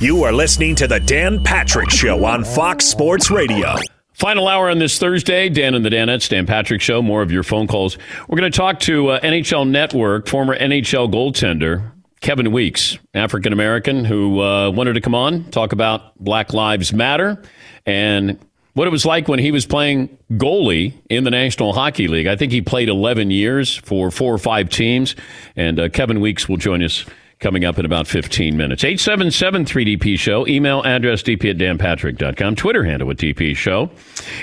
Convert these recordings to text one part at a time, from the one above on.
You are listening to the Dan Patrick Show on Fox Sports Radio. Final hour on this Thursday, Dan and the Danettes, Dan Patrick Show. More of your phone calls. We're going to talk to uh, NHL Network, former NHL goaltender Kevin Weekes, African American, who uh, wanted to come on, talk about Black Lives Matter and what it was like when he was playing goalie in the National Hockey League. I think he played 11 years for four or five teams. And uh, Kevin Weekes will join us coming up in about 15 minutes. 877 3DP Show. Email address dp at danpatrick.com. Twitter handle at DP Show.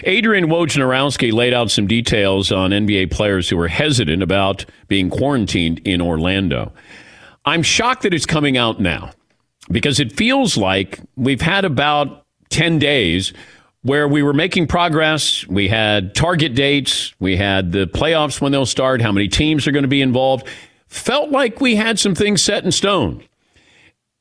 Adrian Wojnarowski laid out some details on NBA players who were hesitant about being quarantined in Orlando. I'm shocked that it's coming out now because it feels like we've had about 10 days where we were making progress. We had target dates. We had the playoffs when they'll start, how many teams are going to be involved felt like we had some things set in stone.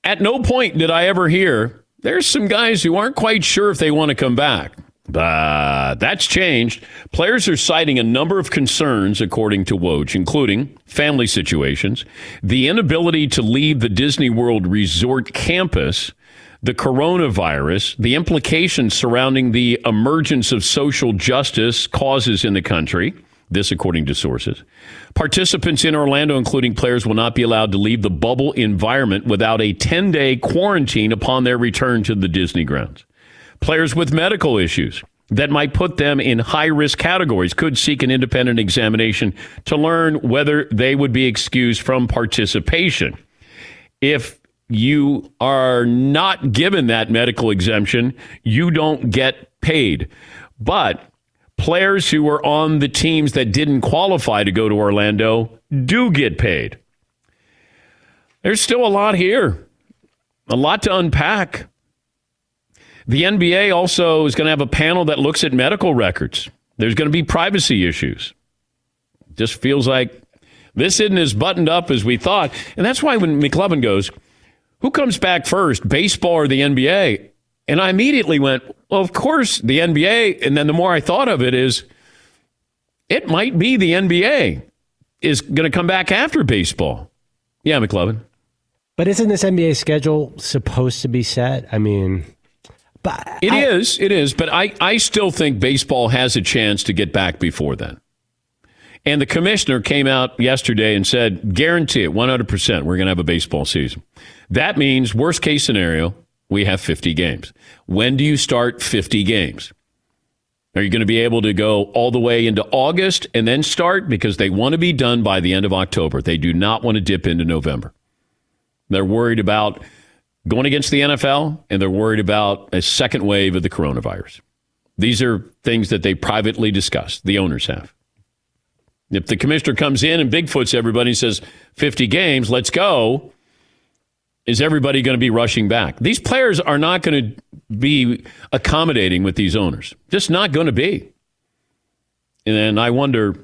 At no point did I ever hear there's some guys who aren't quite sure if they want to come back. But that's changed. Players are citing a number of concerns, according to Woj, including family situations, the inability to leave the Disney World Resort campus, the coronavirus, the implications surrounding the emergence of social justice causes in the country this, according to sources. Participants in Orlando, including players, will not be allowed to leave the bubble environment without a 10 day quarantine upon their return to the Disney grounds. Players with medical issues that might put them in high risk categories could seek an independent examination to learn whether they would be excused from participation. If you are not given that medical exemption, you don't get paid. But players who were on the teams that didn't qualify to go to Orlando do get paid. There's still a lot here, a lot to unpack. The NBA also is going to have a panel that looks at medical records. There's going to be privacy issues. Just feels like this isn't as buttoned up as we thought. And that's why when McLovin goes, who comes back first, baseball or the NBA? And I immediately went, well, of course, the NBA. And then the more I thought of it is, it might be the NBA is going to come back after baseball. Yeah, McLovin. But isn't this NBA schedule supposed to be set? I mean, but it I, is, it is. But I, I still think baseball has a chance to get back before then. And the commissioner came out yesterday and said, guarantee it, 100%, we're going to have a baseball season. That means, worst case scenario, we have 50 games. When do you start 50 games? Are you going to be able to go all the way into August and then start? Because they want to be done by the end of October. They do not want to dip into November. They're worried about going against the NFL and they're worried about a second wave of the coronavirus. These are things that they privately discuss, the owners have. If the commissioner comes in and Bigfoots everybody and says 50 games, let's go, is everybody going to be rushing back? These players are not going to be accommodating with these owners. Just not going to be. And I wonder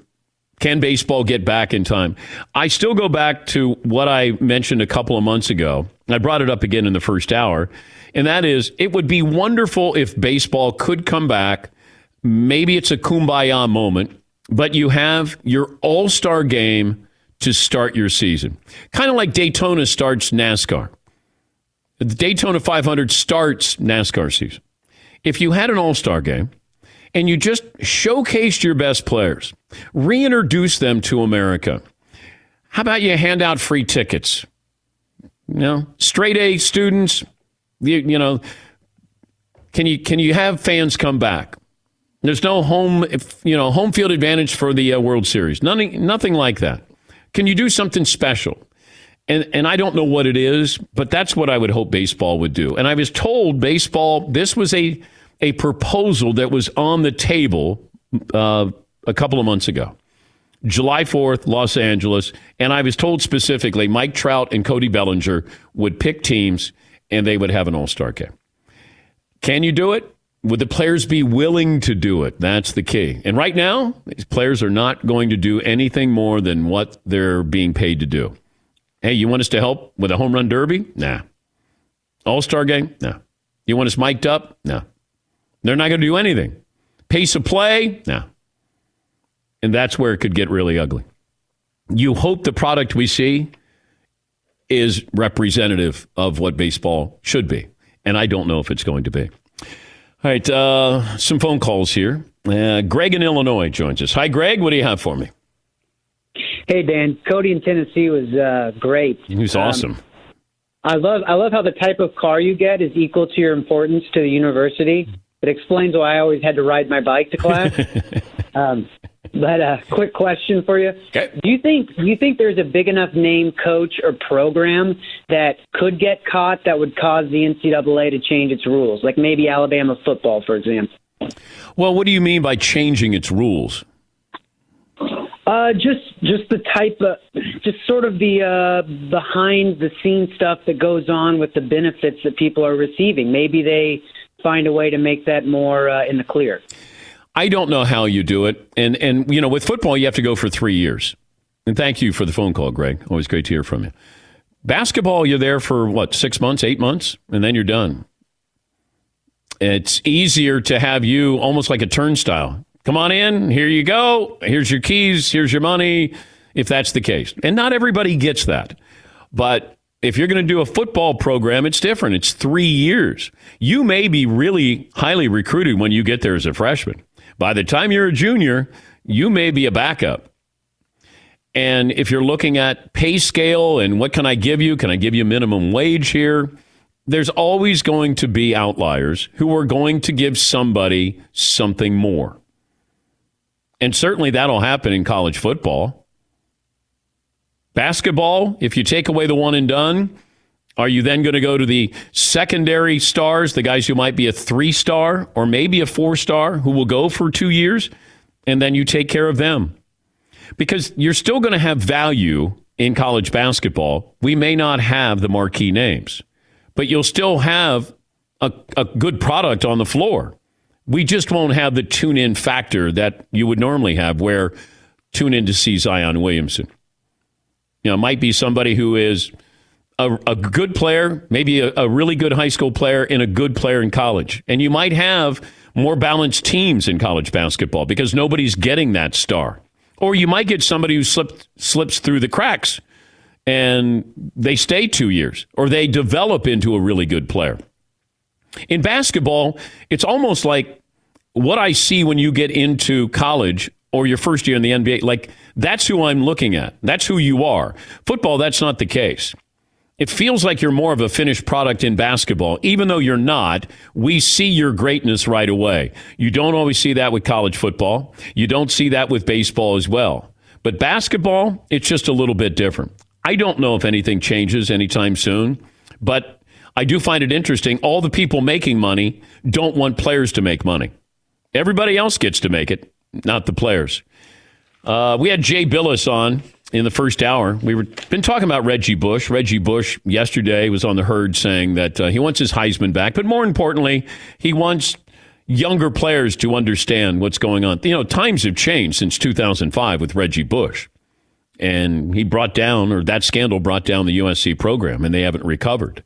can baseball get back in time? I still go back to what I mentioned a couple of months ago. I brought it up again in the first hour, and that is it would be wonderful if baseball could come back. Maybe it's a kumbaya moment, but you have your all star game to start your season. Kind of like Daytona starts NASCAR. The Daytona 500 starts NASCAR season. If you had an all star game and you just showcased your best players, reintroduce them to America, how about you hand out free tickets? You know, straight A students, you, you know, can you can you have fans come back? There's no home, you know, home field advantage for the uh, World Series. Nothing, nothing like that. Can you do something special? And, and I don't know what it is, but that's what I would hope baseball would do. And I was told baseball, this was a, a proposal that was on the table uh, a couple of months ago. July 4th, Los Angeles. And I was told specifically Mike Trout and Cody Bellinger would pick teams and they would have an all star game. Can you do it? Would the players be willing to do it? That's the key. And right now, these players are not going to do anything more than what they're being paid to do. Hey, you want us to help with a home run derby? Nah. All star game? No. You want us mic'd up? No. They're not going to do anything. Pace of play? No. And that's where it could get really ugly. You hope the product we see is representative of what baseball should be. and I don't know if it's going to be. All right, uh, some phone calls here. Uh, Greg in Illinois joins us. Hi, Greg. What do you have for me? Hey, Dan. Cody in Tennessee was uh, great. He was um, awesome. I love I love how the type of car you get is equal to your importance to the university. It explains why I always had to ride my bike to class. um, but a uh, quick question for you: okay. Do you think do you think there's a big enough name coach or program that could get caught that would cause the NCAA to change its rules, like maybe Alabama football, for example? Well, what do you mean by changing its rules? Uh, just just the type of just sort of the uh, behind the scenes stuff that goes on with the benefits that people are receiving. Maybe they find a way to make that more uh, in the clear. I don't know how you do it, and and you know with football you have to go for three years. And thank you for the phone call, Greg. Always great to hear from you. Basketball, you're there for what six months, eight months, and then you're done. It's easier to have you almost like a turnstile. Come on in. Here you go. Here's your keys. Here's your money. If that's the case, and not everybody gets that, but if you're going to do a football program, it's different. It's three years. You may be really highly recruited when you get there as a freshman. By the time you're a junior, you may be a backup. And if you're looking at pay scale and what can I give you? Can I give you minimum wage here? There's always going to be outliers who are going to give somebody something more. And certainly that'll happen in college football. Basketball, if you take away the one and done, are you then going to go to the secondary stars, the guys who might be a three star or maybe a four star who will go for two years, and then you take care of them? Because you're still going to have value in college basketball. We may not have the marquee names, but you'll still have a, a good product on the floor. We just won't have the tune in factor that you would normally have, where tune in to see Zion Williamson. You know, it might be somebody who is a, a good player, maybe a, a really good high school player, and a good player in college. And you might have more balanced teams in college basketball because nobody's getting that star. Or you might get somebody who slipped, slips through the cracks and they stay two years or they develop into a really good player. In basketball, it's almost like what I see when you get into college or your first year in the NBA. Like, that's who I'm looking at. That's who you are. Football, that's not the case it feels like you're more of a finished product in basketball. Even though you're not, we see your greatness right away. You don't always see that with college football. You don't see that with baseball as well. But basketball, it's just a little bit different. I don't know if anything changes anytime soon, but I do find it interesting. All the people making money don't want players to make money. Everybody else gets to make it, not the players. Uh, we had Jay Bilas on in the first hour. We were been talking about Reggie Bush. Reggie Bush yesterday was on the herd saying that uh, he wants his Heisman back, but more importantly, he wants younger players to understand what's going on. You know, times have changed since 2005 with Reggie Bush. And he brought down, or that scandal brought down the USC program, and they haven't recovered.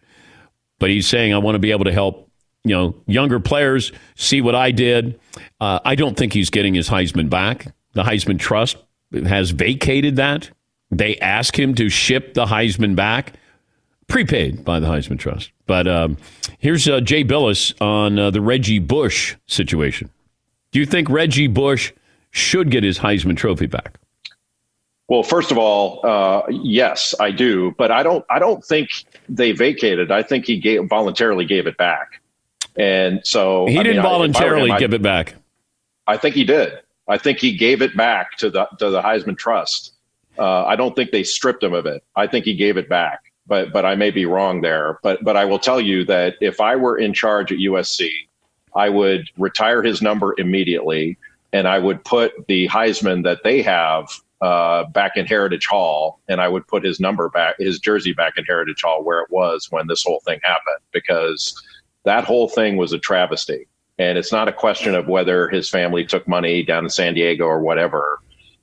But he's saying, I want to be able to help, you know, younger players see what I did. Uh, I don't think he's getting his Heisman back. The Heisman Trust has vacated that. They ask him to ship the Heisman back, prepaid by the Heisman Trust. But um, here's uh, Jay Bilas on uh, the Reggie Bush situation. Do you think Reggie Bush should get his Heisman Trophy back? Well, first of all, uh, yes, I do, but I don't. I don't think they vacated. I think he gave, voluntarily gave it back, and so he I didn't mean, voluntarily him, give it back. I think he did. I think he gave it back to the to the Heisman Trust. Uh, I don't think they stripped him of it. I think he gave it back, but but I may be wrong there. But but I will tell you that if I were in charge at USC, I would retire his number immediately, and I would put the Heisman that they have uh, back in Heritage Hall, and I would put his number back, his jersey back in Heritage Hall where it was when this whole thing happened, because that whole thing was a travesty. And it's not a question of whether his family took money down in San Diego or whatever.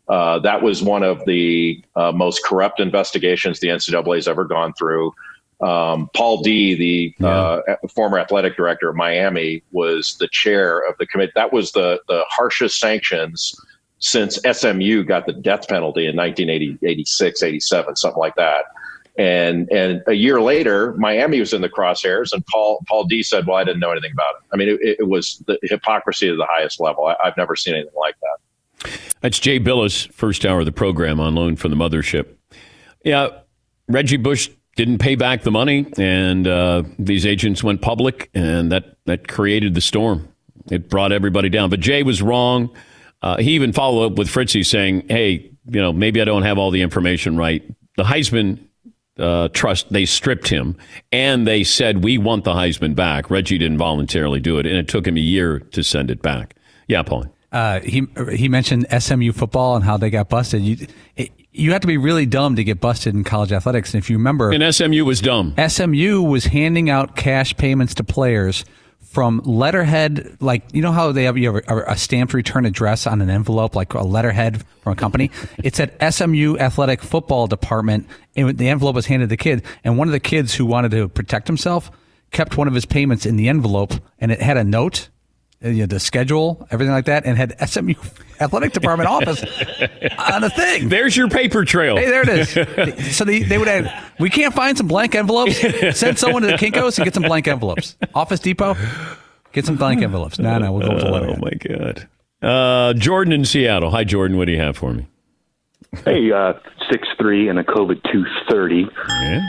Uh, that was one of the uh, most corrupt investigations the NCAA has ever gone through. Um, Paul Dee, the yeah. uh, former athletic director of Miami, was the chair of the committee. That was the the harshest sanctions since SMU got the death penalty in 1986, 87, something like that. And and a year later, Miami was in the crosshairs, and Paul Paul Dee said, "Well, I didn't know anything about it." I mean, it, it was the hypocrisy at the highest level. I, I've never seen anything like that. That's Jay Bilas, first hour of the program on loan from the mothership. Yeah, Reggie Bush didn't pay back the money, and uh, these agents went public, and that that created the storm. It brought everybody down. But Jay was wrong. Uh, he even followed up with Fritzy saying, "Hey, you know, maybe I don't have all the information right. The Heisman uh, trust, they stripped him and they said, we want the Heisman back. Reggie didn't voluntarily do it, and it took him a year to send it back. Yeah, Paul. Uh, he he mentioned SMU football and how they got busted. You it, you have to be really dumb to get busted in college athletics. And if you remember, and SMU was dumb. SMU was handing out cash payments to players from letterhead, like you know how they have you have a, stamped return address on an envelope, like a letterhead from a company. it said SMU Athletic Football Department, and the envelope was handed to the kid. And one of the kids who wanted to protect himself kept one of his payments in the envelope, and it had a note you know, the schedule, everything like that, and had SMU athletic department office on a thing. There's your paper trail. Hey, there it is. so they, they would have, we can't find some blank envelopes. Send someone to the Kinkos and get some blank envelopes. Office Depot, get some blank envelopes. No, no, we'll go with the letter. Oh, my God. Uh, Jordan in Seattle. Hi, Jordan. What do you have for me? Hey, uh, six three and a COVID 230. Yeah.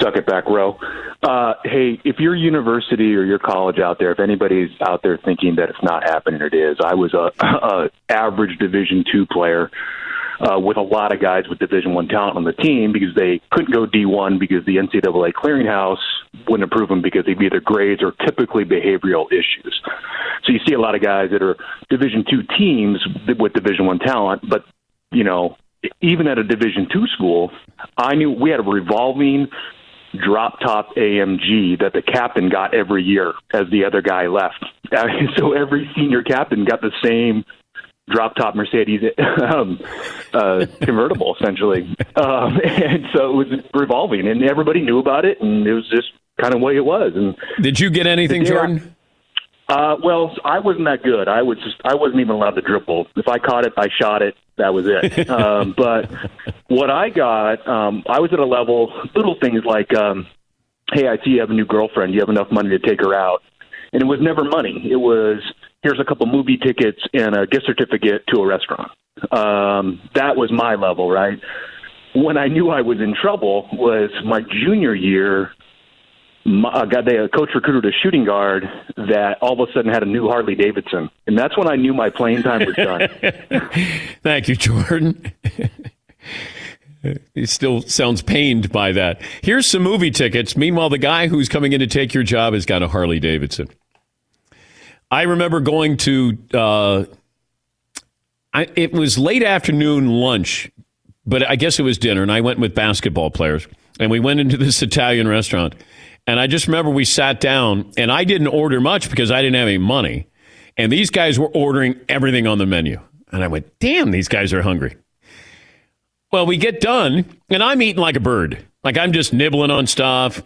Suck it back row. Uh, hey, if your university or your college out there, if anybody's out there thinking that it's not happening, it is. I was a, a average Division two player uh, with a lot of guys with Division one talent on the team because they couldn't go D one because the NCAA clearinghouse wouldn't approve them because of either grades or typically behavioral issues. So you see a lot of guys that are Division two teams with Division one talent, but you know even at a Division two school, I knew we had a revolving drop top AMG that the captain got every year as the other guy left. so every senior captain got the same drop top Mercedes um, uh, convertible, essentially. Um, and so it was revolving, and everybody knew about it, and it was just kind of the way it was. And did you get anything, Jordan? Uh, well, I wasn't that good. I was just I wasn't even allowed to dribble. If I caught it, I shot it. That was it. um, but what I got, um, I was at a level, little things like, um, hey, I see you have a new girlfriend. You have enough money to take her out, and it was never money. It was here's a couple movie tickets and a gift certificate to a restaurant. Um, that was my level, right? When I knew I was in trouble was my junior year a guy, they, a coach recruited a shooting guard that all of a sudden had a new Harley Davidson, and that's when I knew my playing time was done. Thank you, Jordan. he still sounds pained by that. Here's some movie tickets. Meanwhile, the guy who's coming in to take your job has got a Harley Davidson. I remember going to. Uh, I, it was late afternoon lunch, but I guess it was dinner, and I went with basketball players, and we went into this Italian restaurant and I just remember we sat down and I didn't order much because I didn't have any money. And these guys were ordering everything on the menu. And I went, damn, these guys are hungry. Well, we get done and I'm eating like a bird. Like I'm just nibbling on stuff.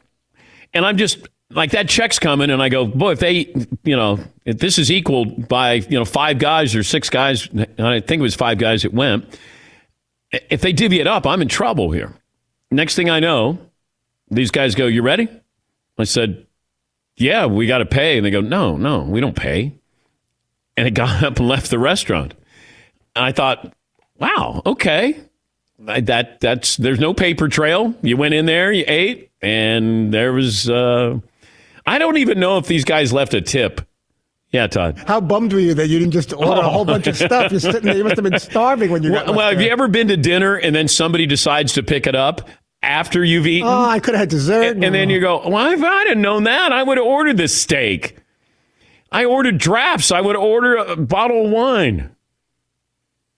And I'm just like that check's coming. And I go, boy, if they, you know, if this is equaled by, you know, five guys or six guys, I think it was five guys that went. If they divvy it up, I'm in trouble here. Next thing I know, these guys go, you ready? I said, Yeah, we got to pay. And they go, No, no, we don't pay. And it got up and left the restaurant. And I thought, Wow, okay. That that's there's no paper trail. You went in there, you ate, and there was. Uh, I don't even know if these guys left a tip. Yeah, Todd. How bummed were you that you didn't just order oh. a whole bunch of stuff? You're sitting there, you must have been starving when you got. Well, well have you ever been to dinner and then somebody decides to pick it up after you've eaten. Oh, I could have had dessert. And, and then you go, well, if I'd have known that, I would have ordered this steak. I ordered drafts. I would order a bottle of wine.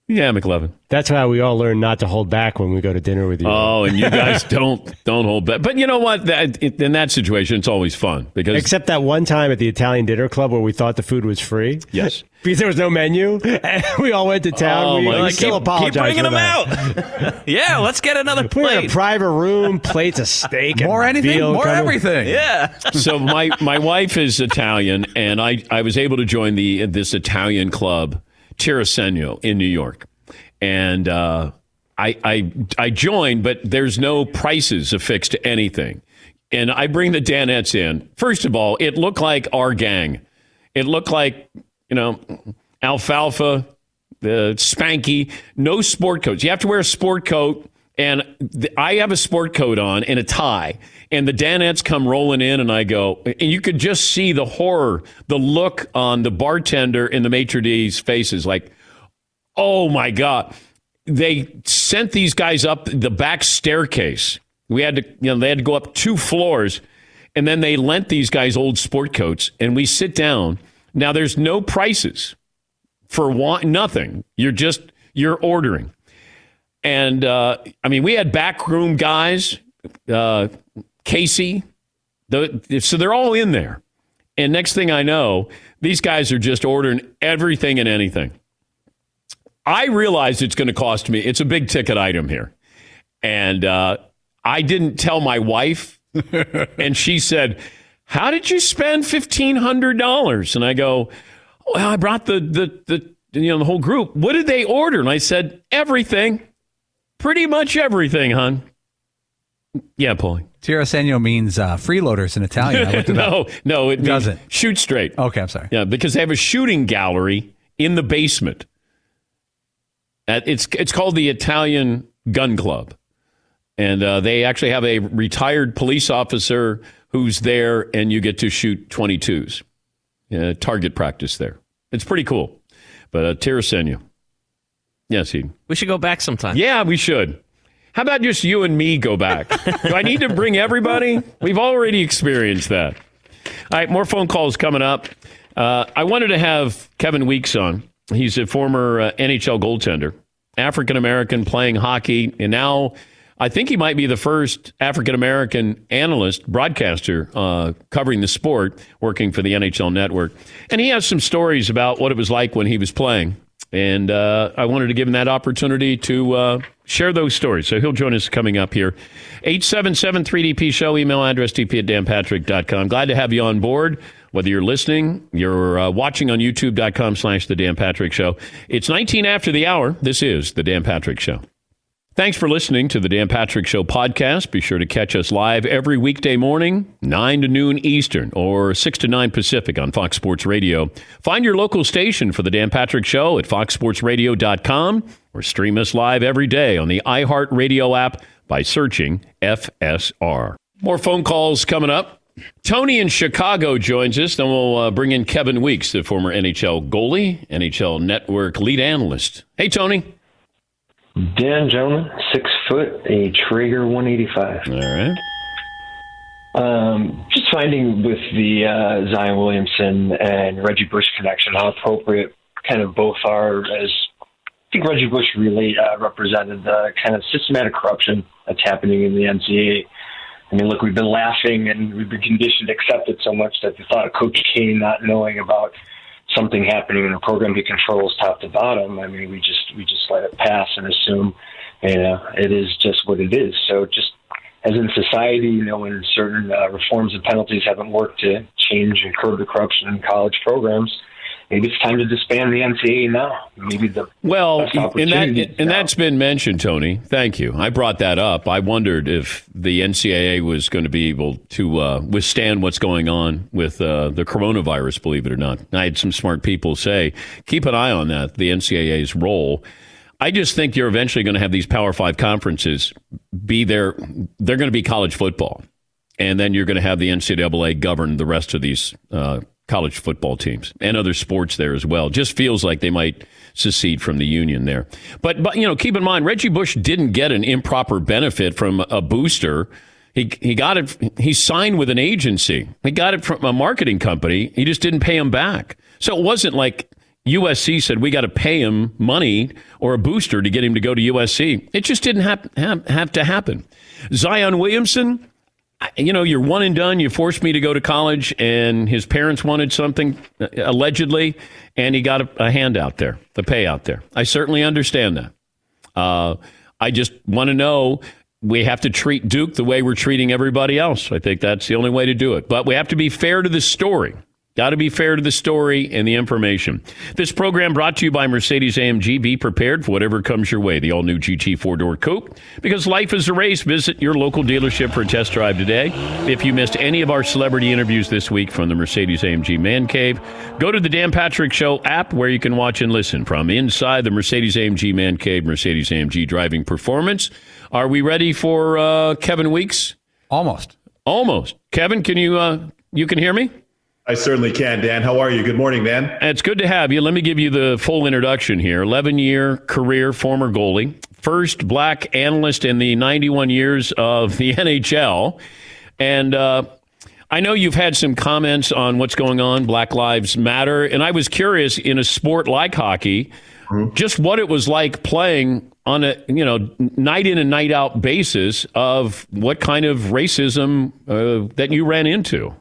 Yeah, McLovin. That's how we all learn not to hold back when we go to dinner with you. Oh, and you guys don't don't hold back. But you know what? That, in that situation, it's always fun because except that one time at the Italian dinner club where we thought the food was free. Yes, because there was no menu, and we all went to town. Oh, we, we still keep, apologize. Keep bringing them that. out. yeah, let's get another plate. We had a private room, plates of steak, more anything, more coming. everything. Yeah. so my my wife is Italian, and I I was able to join the this Italian club Tirosegno in New York and uh, I, I, I joined, but there's no prices affixed to anything. And I bring the Danettes in. First of all, it looked like our gang. It looked like, you know, alfalfa, the spanky, no sport coats. You have to wear a sport coat. And I have a sport coat on and a tie. And the Danettes come rolling in, and I go, and you could just see the horror, the look on the bartender and the maitre d's faces like, oh my God. They sent these guys up the back staircase. We had to, you know, they had to go up two floors, and then they lent these guys old sport coats, and we sit down. Now there's no prices for want nothing. You're just you're ordering, and uh, I mean we had backroom guys, uh, Casey, the, so they're all in there, and next thing I know, these guys are just ordering everything and anything. I realized it's going to cost me. It's a big ticket item here, and uh, I didn't tell my wife, and she said, "How did you spend fifteen hundred dollars?" And I go, "Well, I brought the the the you know the whole group. What did they order?" And I said, "Everything, pretty much everything, hon." Yeah, Paulie. Tirosegno means uh, freeloaders in Italian. I it no, up. no, it Doesn't. shoot straight. Okay, I'm sorry. Yeah, because they have a shooting gallery in the basement. At, it's it's called the Italian Gun Club, and uh, they actually have a retired police officer who's there, and you get to shoot 22s. Uh, target practice there. It's pretty cool. But uh, Tirosegno. Yes, he. We should go back sometime. Yeah, we should. How about just you and me go back? Do I need to bring everybody? We've already experienced that. All right, more phone calls coming up. Uh, I wanted to have Kevin Weekes on. He's a former uh, NHL goaltender, African American playing hockey, and now I think he might be the first African American analyst, broadcaster uh, covering the sport, working for the NHL network. And he has some stories about what it was like when he was playing. And uh, I wanted to give him that opportunity to uh, share those stories. So he'll join us coming up here. 877 3DP Show, email address dp at danpatrick.com. Glad to have you on board. Whether you're listening, you're uh, watching on youtube.com slash The Dan Patrick Show. It's 19 after the hour. This is The Dan Patrick Show. Thanks for listening to the Dan Patrick Show podcast. Be sure to catch us live every weekday morning, 9 to noon Eastern or 6 to 9 Pacific on Fox Sports Radio. Find your local station for the Dan Patrick Show at foxsportsradio.com or stream us live every day on the iHeartRadio app by searching FSR. More phone calls coming up. Tony in Chicago joins us. Then we'll uh, bring in Kevin Weekes, the former NHL goalie, NHL Network lead analyst. Hey, Tony. Dan gentlemen, six foot, a Traeger 185. All right. Um, just finding with the uh, Zion Williamson and Reggie Bush connection how appropriate kind of both are as I think Reggie Bush really uh, represented the kind of systematic corruption that's happening in the NCAA. I mean, look, we've been laughing and we've been conditioned to accept it so much that the thought of Coach K not knowing about something happening in a program he controls top to bottom, I mean, we just we just let it pass and assume, you know, it is just what it is. So just as in society, you know, when certain uh, reforms and penalties haven't worked to change and curb the corruption in college programs, maybe it's time to disband the NCAA now. Maybe the Well, and that and now. that's been mentioned, Tony. Thank you. I brought that up. I wondered if the NCAA was going to be able to uh, withstand what's going on with uh, the coronavirus. Believe it or not, I had some smart people say, keep an eye on that. The NCAA's role. I just think you're eventually going to have these Power Five conferences be there. They're going to be college football, and then you're going to have the NCAA govern the rest of these uh, college football teams and other sports there as well. Just feels like they might secede from the union there. But but you know, keep in mind Reggie Bush didn't get an improper benefit from a booster. He he got it. He signed with an agency. He got it from a marketing company. He just didn't pay him back. So it wasn't like USC said we got to pay him money or a booster to get him to go to USC. It just didn't have, have, have to happen. Zion Williamson, you know, you're one and done. You forced me to go to college, and his parents wanted something, uh, allegedly, and he got a, a handout there, the payout there. I certainly understand that. Uh, I just want to know we have to treat Duke the way we're treating everybody else. I think that's the only way to do it. But we have to be fair to the story. Got to be fair to the story and the information. This program brought to you by Mercedes AMG. Be prepared for whatever comes your way. The all new GT four door coupe. Because life is a race. Visit your local dealership for a test drive today. If you missed any of our celebrity interviews this week from the Mercedes AMG Man Cave, go to the Dan Patrick Show app where you can watch and listen from inside the Mercedes AMG Man Cave, Mercedes AMG driving performance. Are we ready for uh, Kevin Weekes? Almost. Almost. Kevin, can you uh, you can hear me? I certainly can, Dan. How are you? Good morning, man. It's good to have you. Let me give you the full introduction here. 11 year career, former goalie, first black analyst in the 91 years of the NHL. And uh, I know you've had some comments on what's going on, Black Lives Matter. And I was curious in a sport like hockey, mm-hmm. just what it was like playing on a you know night in and night out basis of what kind of racism uh, that you ran into.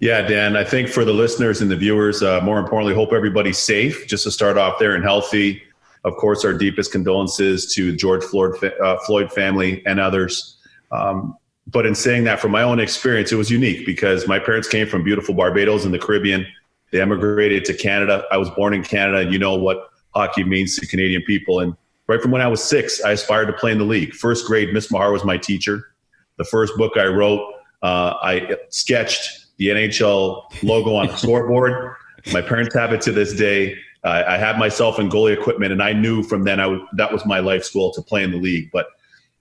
Yeah, Dan, I think for the listeners and the viewers, uh, more importantly, hope everybody's safe. Just to start off there and healthy. Of course, our deepest condolences to George Floyd, uh, Floyd family and others. Um, but in saying that, from my own experience, it was unique because my parents came from beautiful Barbados in the Caribbean. They emigrated to Canada. I was born in Canada, and you know what hockey means to Canadian people. And right from when I was six, I aspired to play in the league. First grade, Miss Mahar was my teacher. The first book I wrote, uh, I sketched the NHL logo on the scoreboard. My parents have it to this day. Uh, I had myself in goalie equipment, and I knew from then I would, that was my life goal to play in the league. But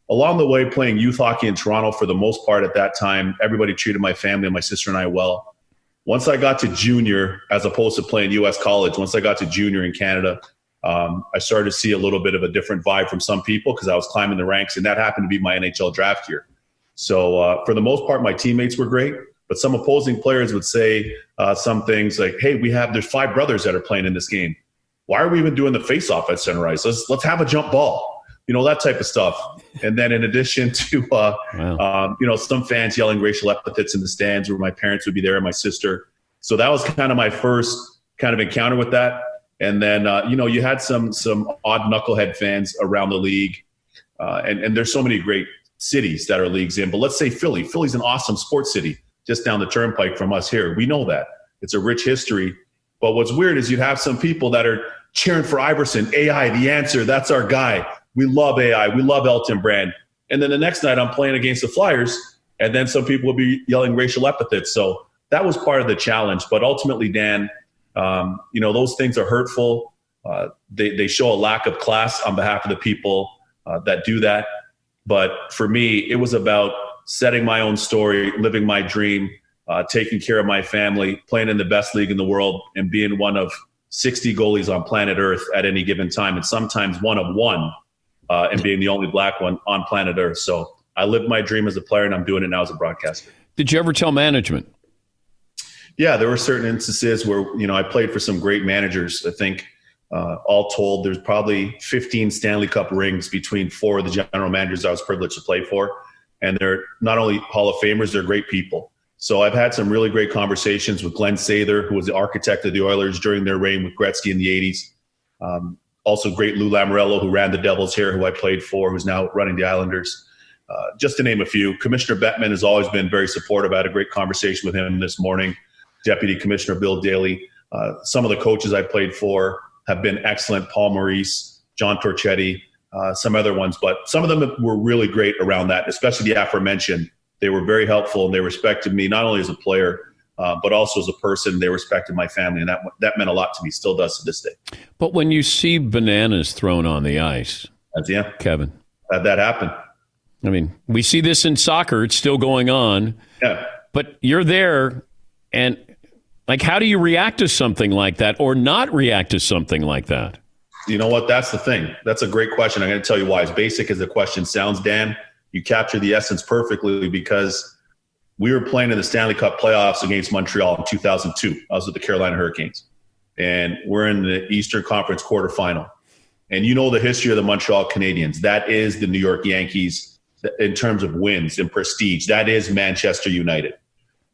along the way, playing youth hockey in Toronto for the most part at that time, everybody treated my family and my sister and I well. Once I got to junior, as opposed to playing U.S. college, once I got to junior in Canada, um, I started to see a little bit of a different vibe from some people because I was climbing the ranks, and that happened to be my NHL draft year. So uh, for the most part, my teammates were great. But some opposing players would say uh, some things like, "Hey, we have there's five brothers that are playing in this game. Why are we even doing the face-off at Sunrise? Let's let's have a jump ball." You know that type of stuff. And then in addition to uh, wow. um, you know some fans yelling racial epithets in the stands, where my parents would be there and my sister. So that was kind of my first kind of encounter with that. And then uh, you know you had some some odd knucklehead fans around the league, uh, and and there's so many great cities that are leagues in. But let's say Philly. Philly's an awesome sports city just down the turnpike from us here. We know that. It's a rich history. But what's weird is you have some people that are cheering for Iverson, AI, the answer. That's our guy. We love AI. We love Elton Brand. And then the next night I'm playing against the Flyers, and then some people will be yelling racial epithets. So that was part of the challenge. But ultimately, Dan, um, you know, those things are hurtful. Uh, they, they show a lack of class on behalf of the people uh, that do that. But for me, it was about setting my own story, living my dream, uh, taking care of my family, playing in the best league in the world, and being one of 60 goalies on planet Earth at any given time, and sometimes one of one, uh, and being the only black one on planet Earth. So I lived my dream as a player, and I'm doing it now as a broadcaster. Did you ever tell management? Yeah, there were certain instances where you know I played for some great managers. I think uh, all told, there's probably 15 Stanley Cup rings between four of the general managers I was privileged to play for and they're not only Hall of Famers, they're great people. So I've had some really great conversations with Glen Sather, who was the architect of the Oilers during their reign with Gretzky in the 80s. Um, also, great Lou Lamoriello, who ran the Devils here, who I played for, who's now running the Islanders. Uh, just to name a few. Commissioner Bettman has always been very supportive. I had a great conversation with him this morning. Deputy Commissioner Bill Daly. Uh, some of the coaches I played for have been excellent. Paul Maurice, John Torchetti, uh, some other ones, but some of them were really great around that, especially the aforementioned. They were very helpful and they respected me not only as a player, uh, but also as a person. They respected my family, and that that meant a lot to me. Still does to this day. But when you see bananas thrown on the ice, That's, yeah, Kevin, had that happen. I mean, we see this in soccer; it's still going on. Yeah, but you're there, and like, how do you react to something like that, or not react to something like that? You know what? That's the thing. That's a great question. I'm going to tell you why. As basic as the question sounds, Dan, you capture the essence perfectly because we were playing in the Stanley Cup playoffs against Montreal in 2002. I was with the Carolina Hurricanes, and we're in the Eastern Conference quarterfinal. And you know the history of the Montreal Canadiens. That is the New York Yankees in terms of wins and prestige. That is Manchester United.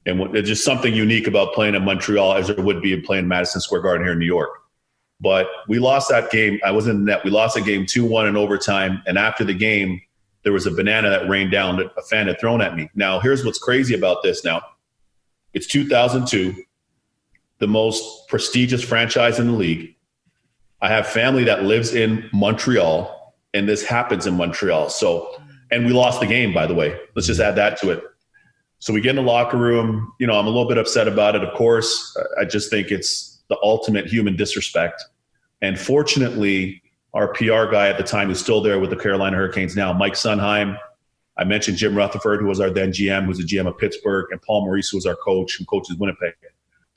And there's just something unique about playing in Montreal as there would be in playing Madison Square Garden here in New York. But we lost that game. I was in the net. We lost the game 2 1 in overtime. And after the game, there was a banana that rained down that a fan had thrown at me. Now, here's what's crazy about this now it's 2002. the most prestigious franchise in the league. I have family that lives in Montreal, and this happens in Montreal. So, and we lost the game, by the way. Let's just add that to it. So we get in the locker room. You know, I'm a little bit upset about it. Of course, I just think it's the ultimate human disrespect. And fortunately, our PR guy at the time, who's still there with the Carolina Hurricanes now, Mike Sundheim. I mentioned Jim Rutherford, who was our then GM, who's the GM of Pittsburgh, and Paul Maurice, who was our coach and coaches Winnipeg.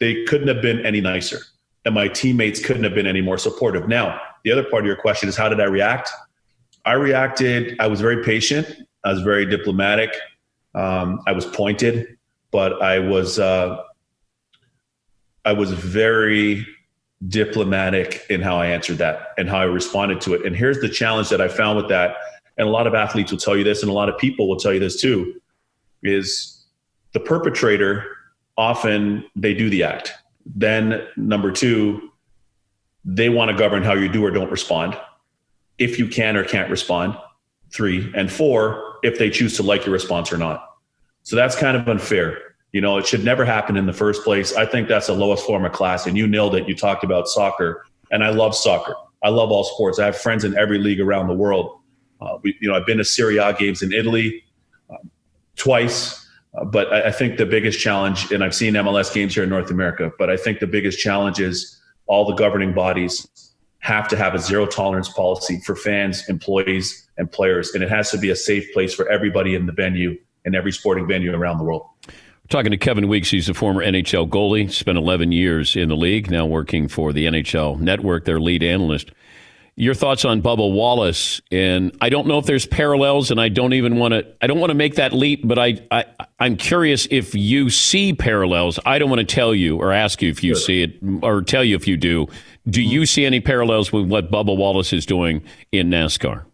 They couldn't have been any nicer, and my teammates couldn't have been any more supportive. Now, the other part of your question is how did I react? I reacted. I was very patient. I was very diplomatic. Um, I was pointed, but I was uh, I was very diplomatic in how I answered that and how I responded to it. And here's the challenge that I found with that, and a lot of athletes will tell you this, and a lot of people will tell you this too, is the perpetrator often they do the act. Then number two, they want to govern how you do or don't respond, if you can or can't respond. Three and four, if they choose to like your response or not. So that's kind of unfair. You know, it should never happen in the first place. I think that's the lowest form of class. And you nailed it. You talked about soccer, and I love soccer. I love all sports. I have friends in every league around the world. Uh, we, you know, I've been to Serie A games in Italy um, twice, uh, but I, I think the biggest challenge, and I've seen MLS games here in North America, but I think the biggest challenge is all the governing bodies have to have a zero tolerance policy for fans, employees, and players, and it has to be a safe place for everybody in the venue in every sporting venue around the world. We're talking to Kevin Weekes. He's a former NHL goalie, spent 11 years in the league, now working for the NHL Network, their lead analyst. Your thoughts on Bubba Wallace? And I don't know if there's parallels, and I don't even want to. I don't want to make that leap, but I, I I'm curious if you see parallels. I don't want to tell you or ask you if you sure. see it, or tell you if you do. Do you mm-hmm. see any parallels with what Bubba Wallace is doing in NASCAR?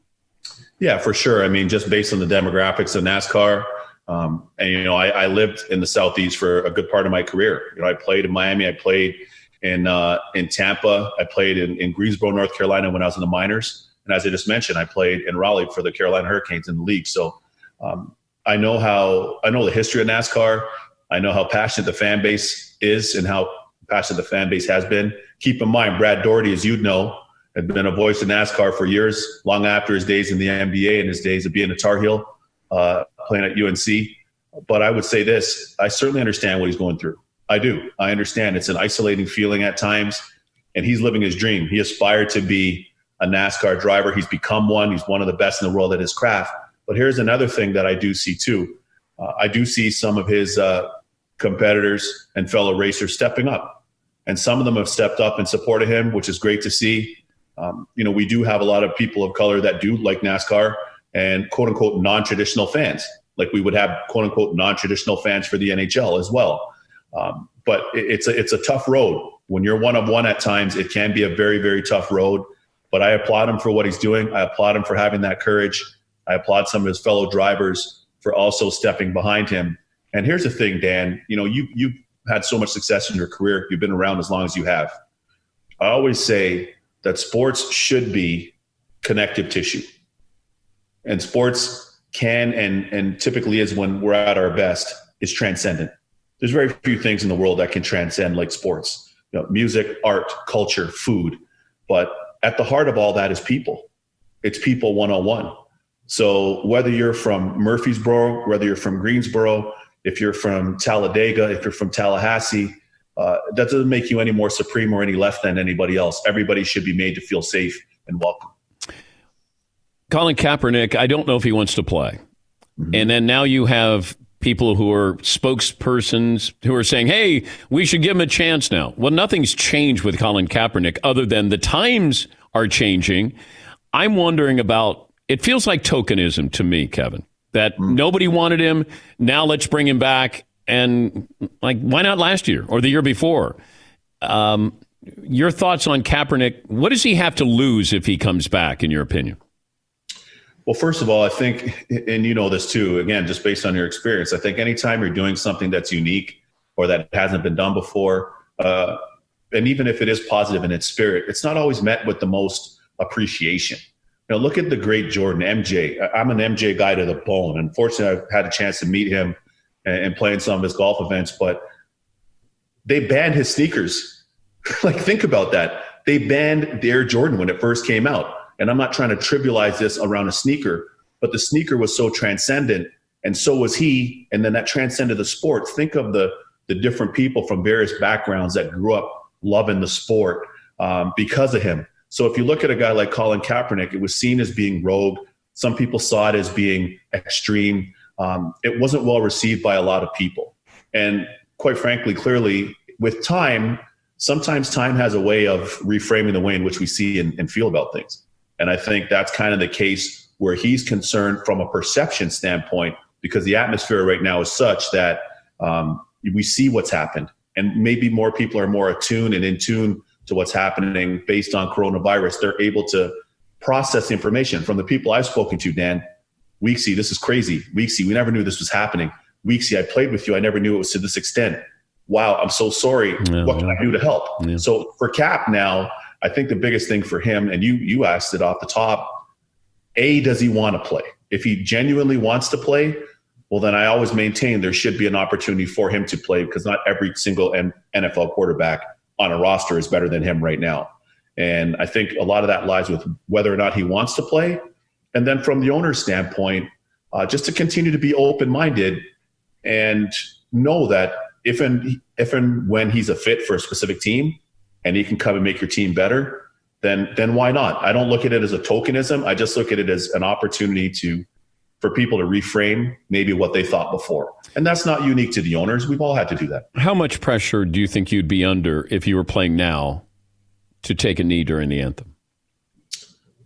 Yeah, for sure. I mean, just based on the demographics of NASCAR, um, and you know, I, I, lived in the southeast for a good part of my career. You know, I played in Miami, I played in uh, in Tampa, I played in, in Greensboro, North Carolina when I was in the minors, and as I just mentioned, I played in Raleigh for the Carolina Hurricanes in the league. So um, I know how I know the history of NASCAR. I know how passionate the fan base is and how passionate the fan base has been. Keep in mind, Brad Daugherty, as you'd know, had been a voice of NASCAR for years, long after his days in the NBA and his days of being a Tar Heel uh, playing at UNC. But I would say this I certainly understand what he's going through. I do. I understand it's an isolating feeling at times, and he's living his dream. He aspired to be a NASCAR driver. He's become one. He's one of the best in the world at his craft. But here's another thing that I do see too. Uh, I do see some of his uh, competitors and fellow racers stepping up, and some of them have stepped up and supported him, which is great to see. Um, you know, we do have a lot of people of color that do like NASCAR and quote unquote non traditional fans. Like we would have quote unquote non traditional fans for the NHL as well. Um, but it's a, it's a tough road. When you're one of one at times, it can be a very, very tough road. But I applaud him for what he's doing. I applaud him for having that courage. I applaud some of his fellow drivers for also stepping behind him. And here's the thing, Dan, you know, you, you've had so much success in your career. You've been around as long as you have. I always say that sports should be connective tissue and sports can and and typically is when we're at our best is transcendent. There's very few things in the world that can transcend like sports. You know, music, art, culture, food, but at the heart of all that is people. It's people one on one. So whether you're from Murfreesboro, whether you're from Greensboro, if you're from Talladega, if you're from Tallahassee, uh, that doesn't make you any more supreme or any less than anybody else. Everybody should be made to feel safe and welcome. Colin Kaepernick, I don't know if he wants to play. Mm-hmm. And then now you have people who are spokespersons who are saying, hey, we should give him a chance now. Well, nothing's changed with Colin Kaepernick other than the times are changing. I'm wondering about it feels like tokenism to me, Kevin, that mm-hmm. nobody wanted him. Now let's bring him back. And like, why not last year or the year before? Um, your thoughts on Kaepernick? What does he have to lose if he comes back, in your opinion? Well, first of all, I think, and you know this too, again, just based on your experience, I think anytime you're doing something that's unique or that hasn't been done before, uh, and even if it is positive in its spirit, it's not always met with the most appreciation. Now, look at the great Jordan, MJ. I'm an MJ guy to the bone. Unfortunately, I've had a chance to meet him and, play in some of his golf events, but they banned his sneakers. like, think about that. They banned the Air Jordan when it first came out. And I'm not trying to trivialize this around a sneaker, but the sneaker was so transcendent, and so was he. And then that transcended the sport. Think of the the different people from various backgrounds that grew up loving the sport um, because of him. So if you look at a guy like Colin Kaepernick, it was seen as being rogue. Some people saw it as being extreme. Um, it wasn't well received by a lot of people. And quite frankly, clearly, with time, sometimes time has a way of reframing the way in which we see and, and feel about things. And I think that's kind of the case where he's concerned from a perception standpoint because the atmosphere right now is such that um, we see what's happened. And maybe more people are more attuned and in tune to what's happening based on coronavirus. They're able to process information from the people I've spoken to, Dan. Weeksy, this is crazy. Weeksy, we never knew this was happening. Weeksy, I played with you. I never knew it was to this extent. Wow, I'm so sorry. Yeah, what can yeah. I do to help? Yeah. So for Kap now, I think the biggest thing for him, and you you asked it off the top, A, does he want to play? If he genuinely wants to play, well, then I always maintain there should be an opportunity for him to play because not every single NFL quarterback on a roster is better than him right now. And I think a lot of that lies with whether or not he wants to play. And then from the owner's standpoint, uh, just to continue to be open minded and know that if and if and when he's a fit for a specific team and he can come and make your team better, then then why not? I don't look at it as a tokenism. I just look at it as an opportunity to for people to reframe maybe what they thought before. And that's not unique to the owners. We've all had to do that. How much pressure do you think you'd be under if you were playing now to take a knee during the anthem?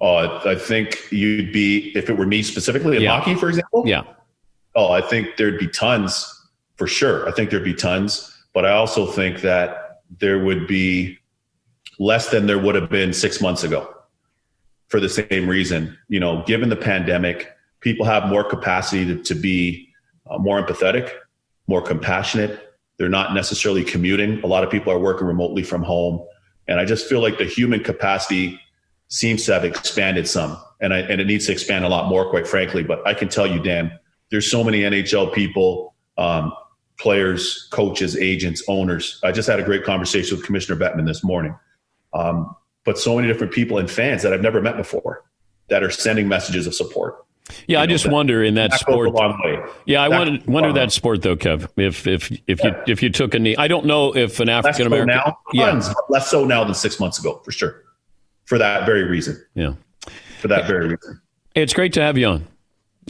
Uh, I think you'd be, if it were me specifically in yeah. hockey, for example. Yeah. Oh, I think there'd be tons for sure. I think there'd be tons. But I also think that there would be less than there would have been six months ago for the same reason. You know, given the pandemic, people have more capacity to, to be uh, more empathetic, more compassionate. They're not necessarily commuting. A lot of people are working remotely from home. And I just feel like the human capacity seems to have expanded some. And, I, and it needs to expand a lot more, quite frankly. But I can tell you, Dan, there's so many NHL people, um, players, coaches, agents, owners. I just had a great conversation with Commissioner Bettman this morning. Um, but so many different people and fans that I've never met before that are sending messages of support. Yeah, I just wonder in that, that sport. Yeah, I wonder, wonder that sport though, Kev. If if if yeah. you if you took a knee, I don't know if an African American now, yeah, less so now than six months ago for sure. For that very reason. Yeah. For that very reason. It's great to have you on.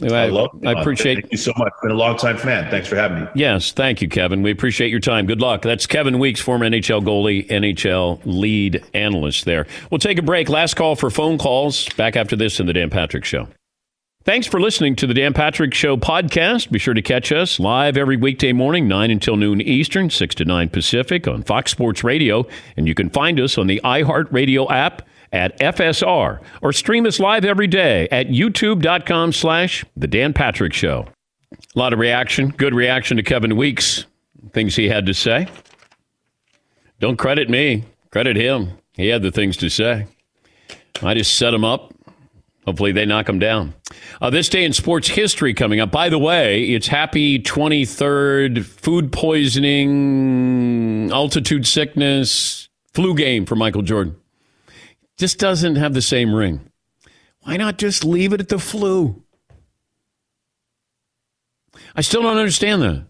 I, I love. I appreciate. Thank you so much. Been a long time fan. Thanks for having me. Yes, thank you, Kevin. We appreciate your time. Good luck. That's Kevin Weekes, former NHL goalie, NHL lead analyst. There. We'll take a break. Last call for phone calls. Back after this in the Dan Patrick Show. Thanks for listening to the Dan Patrick Show podcast. Be sure to catch us live every weekday morning, 9 until noon Eastern, 6 to 9 Pacific on Fox Sports Radio. And you can find us on the iHeartRadio app at FSR or stream us live every day at youtube.com slash The Dan Patrick Show. A lot of reaction, good reaction to Kevin Weekes, things he had to say. Don't credit me, credit him. He had the things to say. I just set him up Hopefully, they knock them down. Uh, this day in sports history coming up. By the way, it's happy 23rd food poisoning, altitude sickness, flu game for Michael Jordan. Just doesn't have the same ring. Why not just leave it at the flu? I still don't understand that.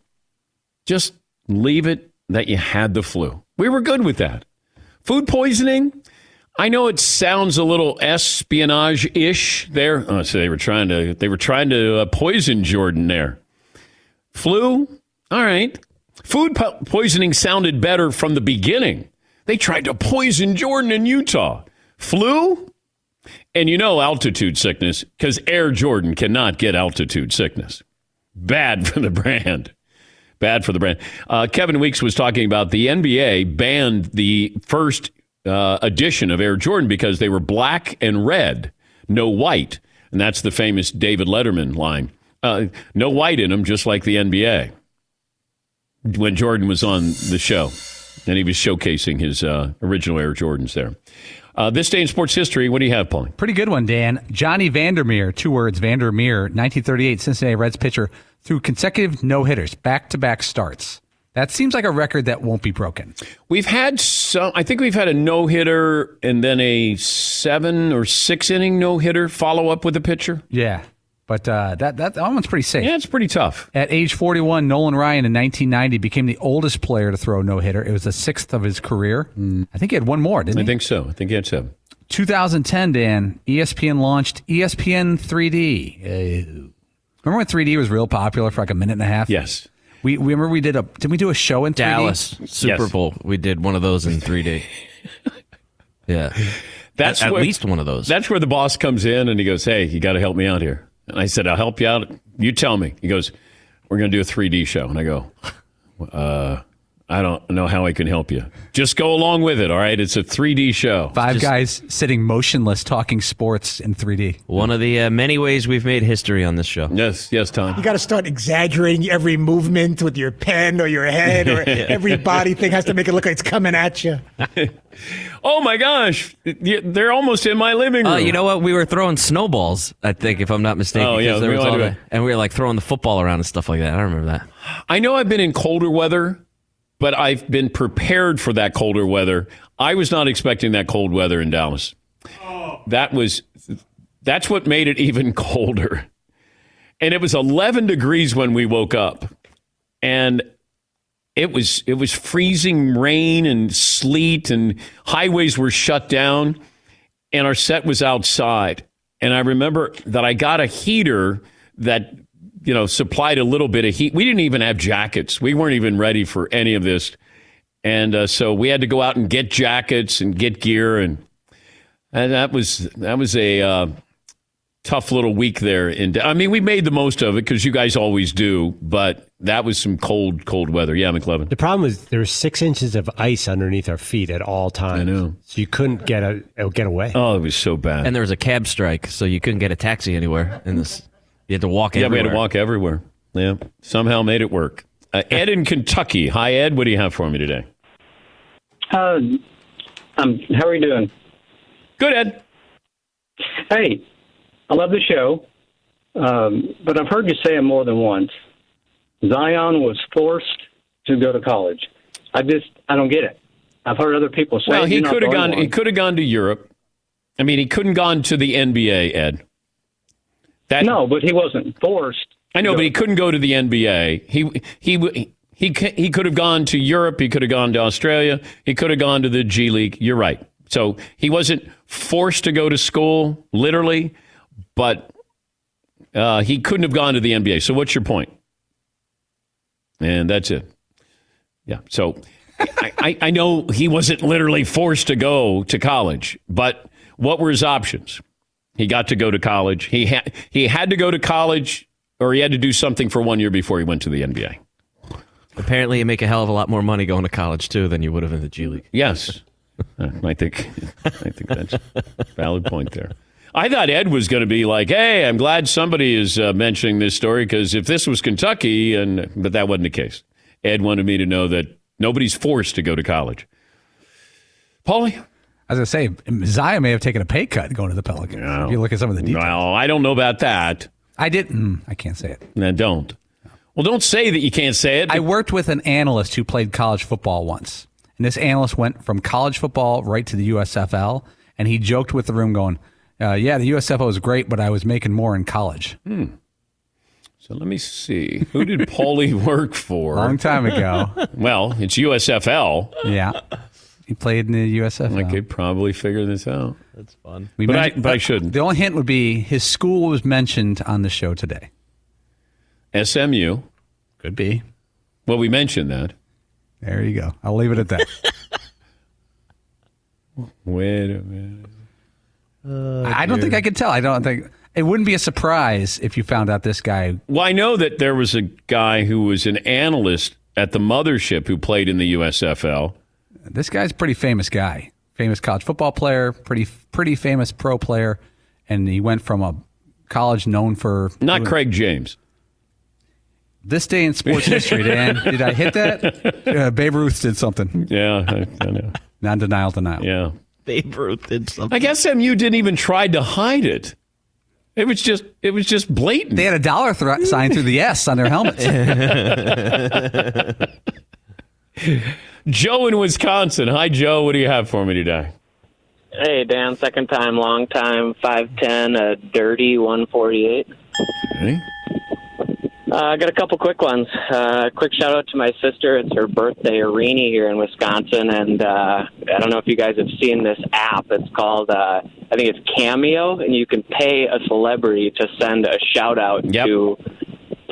Just leave it that you had the flu. We were good with that. Food poisoning, I know it sounds a little espionage-ish there. Oh, so they were trying to they were trying to uh, poison Jordan there. Flu, all right. Food po- poisoning sounded better from the beginning. They tried to poison Jordan in Utah. Flu, and you know altitude sickness because Air Jordan cannot get altitude sickness. Bad for the brand. Bad for the brand. Uh, Kevin Weekes was talking about the NBA banned the first uh, edition of Air Jordan because they were black and red, no white. And that's the famous David Letterman line. Uh, no white in them, just like the NBA. When Jordan was on the show, and he was showcasing his uh, original Air Jordans there. Uh, this day in sports history, what do you have, Paul? Pretty good one, Dan. Johnny Vander Meer, two words, Vander Meer, 1938 Cincinnati Reds pitcher, threw consecutive no hitters, back to back starts. That seems like a record that won't be broken. We've had some. I think we've had a no hitter and then a seven or six inning no hitter follow up with a pitcher. Yeah. But uh, that, that, that one's pretty safe. Yeah, it's pretty tough. At age 41, Nolan Ryan in 1990 became the oldest player to throw a no hitter. It was the sixth of his career. I think he had one more, didn't I he? I think so. I think he had seven. 2010, Dan, ESPN launched ESPN 3D. Uh, remember when 3D was real popular for like a minute and a half? Yes. We, we remember we did a did we do a show in 3D? Dallas Super Yes. Bowl. We did one of those in 3D. yeah, That's at, at where- least one of those. That's where the boss comes in and he goes, "Hey, you got to help me out here." And I said, "I'll help you out. You tell me." He goes, "We're going to do a 3D show." And I go, "Uh, I don't know how I can help you. Just go along with it. All right, it's a 3D show." Five guys sitting motionless talking sports in 3D. one of the uh, many ways we've made history on this show. Yes, yes, Tom. You got to start exaggerating every movement with your pen or your head, or every body thing has to make it look like it's coming at you. Oh my gosh, they're almost in my living room. Uh, you know what? We were throwing snowballs, I think, if I'm not mistaken. Oh, yeah, 'cause there we was all have and we were like throwing the football around and stuff like that. I remember that. I know I've been in colder weather, but I've been prepared for that colder weather. I was not expecting that cold weather in Dallas. Oh. That was that's what made it even colder. And it was 11 degrees when we woke up. And it was it was freezing rain and sleet and highways were shut down and our set was outside. And I remember that I got a heater that you know supplied a little bit of heat. We didn't even have jackets. We weren't even ready for any of this. And uh, so we had to go out and get jackets and get gear and and that was that was a uh, tough little week there. And I mean, we made the most of it because you guys always do. But that was some cold, cold weather. Yeah, McLovin. The problem was there was six inches of ice underneath our feet at all times. I know. So you couldn't get a uh, get away. Oh, it was so bad. And there was a cab strike, so you couldn't get a taxi anywhere. In this, you had to walk. yeah, everywhere. we had to walk everywhere. Yeah, somehow made it work. Uh, Ed in Kentucky. Hi, Ed. What do you have for me today? Uh, um, how are you doing? Good, Ed. Hey, I love the show, um, but I've heard you say it more than once. Zion was forced to go to college. I just I don't get it. I've heard other people say. Well, he could have the only gone. He could have gone to Europe. I mean, he couldn't gone to the NBA, Ed. That no, but he wasn't forced. I know, but he couldn't go to the NBA. He he he he, he could have gone to Europe. He could have gone to Australia. He could have gone to the G League. You're right. So he wasn't forced to go to school, literally, but uh, he couldn't have gone to the NBA. So what's your point? And that's it. Yeah. So I, I know he wasn't literally forced to go to college, but what were his options? He got to go to college. He had he had to go to college, or he had to do something for one year before he went to the NBA. Apparently, you make a hell of a lot more money going to college too than you would have in the G League. Yes, Uh, I think I think that's a valid point there. I thought Ed was going to be like, "Hey, I'm glad somebody is uh, mentioning this story because if this was Kentucky, and but that wasn't the case. Ed wanted me to know that nobody's forced to go to college. Paulie, I was going to say, Zion may have taken a pay cut going to the Pelicans. If you look at some of the details. well, I don't know about that. I didn't. I can't say it. No, don't. Well, don't say that you can't say it. I worked with an analyst who played college football once. And this analyst went from college football right to the USFL. And he joked with the room, going, uh, Yeah, the USFL was great, but I was making more in college. Hmm. So let me see. Who did Paulie work for? Long time ago. Well, it's USFL. Yeah. He played in the USFL. I could probably figure this out. That's fun. We but, I, but I shouldn't. The only hint would be his school was mentioned on the show today. SMU. Could be. Well, we mentioned that. There you go. I'll leave it at that. Wait a minute. I don't think I could tell. I don't think it wouldn't be a surprise if you found out this guy. Well, I know that there was a guy who was an analyst at the mothership who played in the USFL. This guy's a pretty famous guy, famous college football player, pretty pretty famous pro player, and he went from a college known for Not Craig James. This day in sports history, Dan. Did I hit that? Uh, Babe Ruth did something. Yeah, I, I know. Non denial, denial. Yeah. Babe Ruth did something. I guess MU didn't even try to hide it. It was just it was just blatant. They had a dollar thro- sign through the S on their helmets. Joe in Wisconsin. Hi, Joe. What do you have for me today? Hey, Dan, second time, long time, 5'10, a dirty 148. Okay. Uh, I got a couple quick ones. Uh, quick shout out to my sister. It's her birthday, Irene, here in Wisconsin. And uh, I don't know if you guys have seen this app. It's called, uh, I think it's Cameo, and you can pay a celebrity to send a shout out to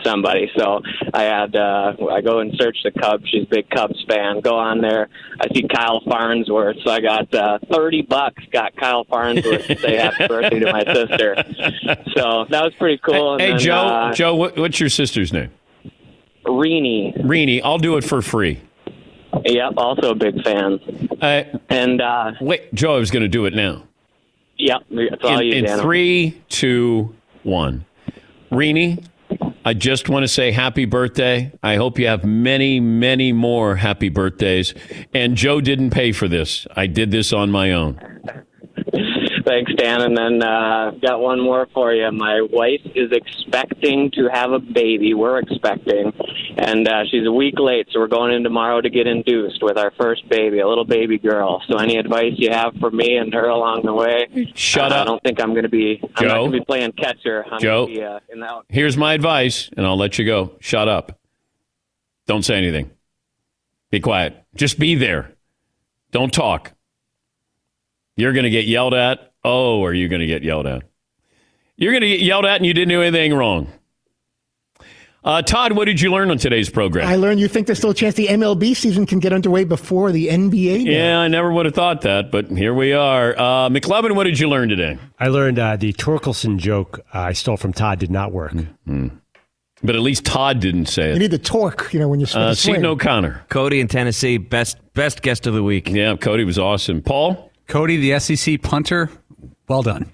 somebody. So I had uh, I go and search the Cubs. She's a big Cubs fan. Go on there. I see Kyle Farnsworth. So I got uh, thirty bucks. Got Kyle Farnsworth to say happy birthday to my sister. So that was pretty cool. Hey, And then, Joe. uh, Joe, what, what's your sister's name? Reenie. Reenie. I'll do it for free. Yep, also a big fan. Uh, and uh, wait, Joe, I was going to do it now. Yep, that's all in, you, in three, two, one. Reenie, I just want to say happy birthday. I hope you have many, many more happy birthdays. And Joe didn't pay for this. I did this on my own. Thanks, Dan. And then uh, got one more for you. My wife is expecting to have a baby. We're expecting, and uh, she's a week late, so we're going in tomorrow to get induced with our first baby, a little baby girl. So, any advice you have for me and her along the way? Shut uh, up. I don't think I'm going to be. I'm not going to be playing catcher. I'm Joe? Be, uh, in the Here's my advice, and I'll let you go. Shut up. Don't say anything. Be quiet. Just be there. Don't talk. You're going to get yelled at. Oh, are you going to get yelled at? You're going to get yelled at and you didn't do anything wrong. Uh, Todd, what did you learn on today's program? I learned you think there's still a chance the MLB season can get underway before the NBA. now. yeah, I never would have thought that, but here we are. Uh, McLovin, what did you learn today? I learned uh, the Torkelson joke uh, I stole from Todd did not work. But at least Todd didn't say it. You need the torque, you know, when you swing. Uh, swing. Seton O'Connor. Cody in Tennessee, best best guest of the week. Yeah, Cody was awesome. Paul? Cody, the SEC punter, well done.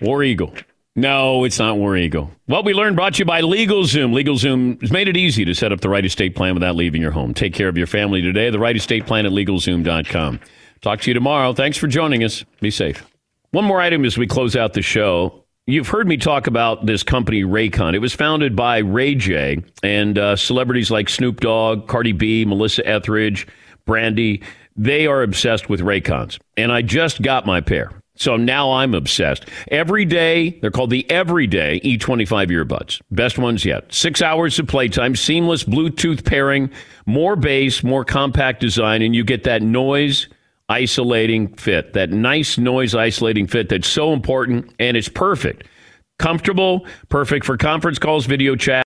War Eagle. No, it's not War Eagle. What we learned brought to you by LegalZoom. LegalZoom has made it easy to set up the right estate plan without leaving your home. Take care of your family today. The right estate plan at LegalZoom.com. Talk to you tomorrow. Thanks for joining us. Be safe. One more item as we close out the show. You've heard me talk about this company, Raycon. It was founded by Ray J and uh, celebrities like Snoop Dogg, Cardi B, Melissa Etheridge, Brandy. They are obsessed with Raycons. And I just got my pair. So now I'm obsessed. Every day, they're called the Everyday E25 earbuds. Best ones yet. Six hours of playtime, seamless Bluetooth pairing, more bass, more compact design, and you get that noise isolating fit, that nice noise isolating fit that's so important, and it's perfect. Comfortable, perfect for conference calls, video chat.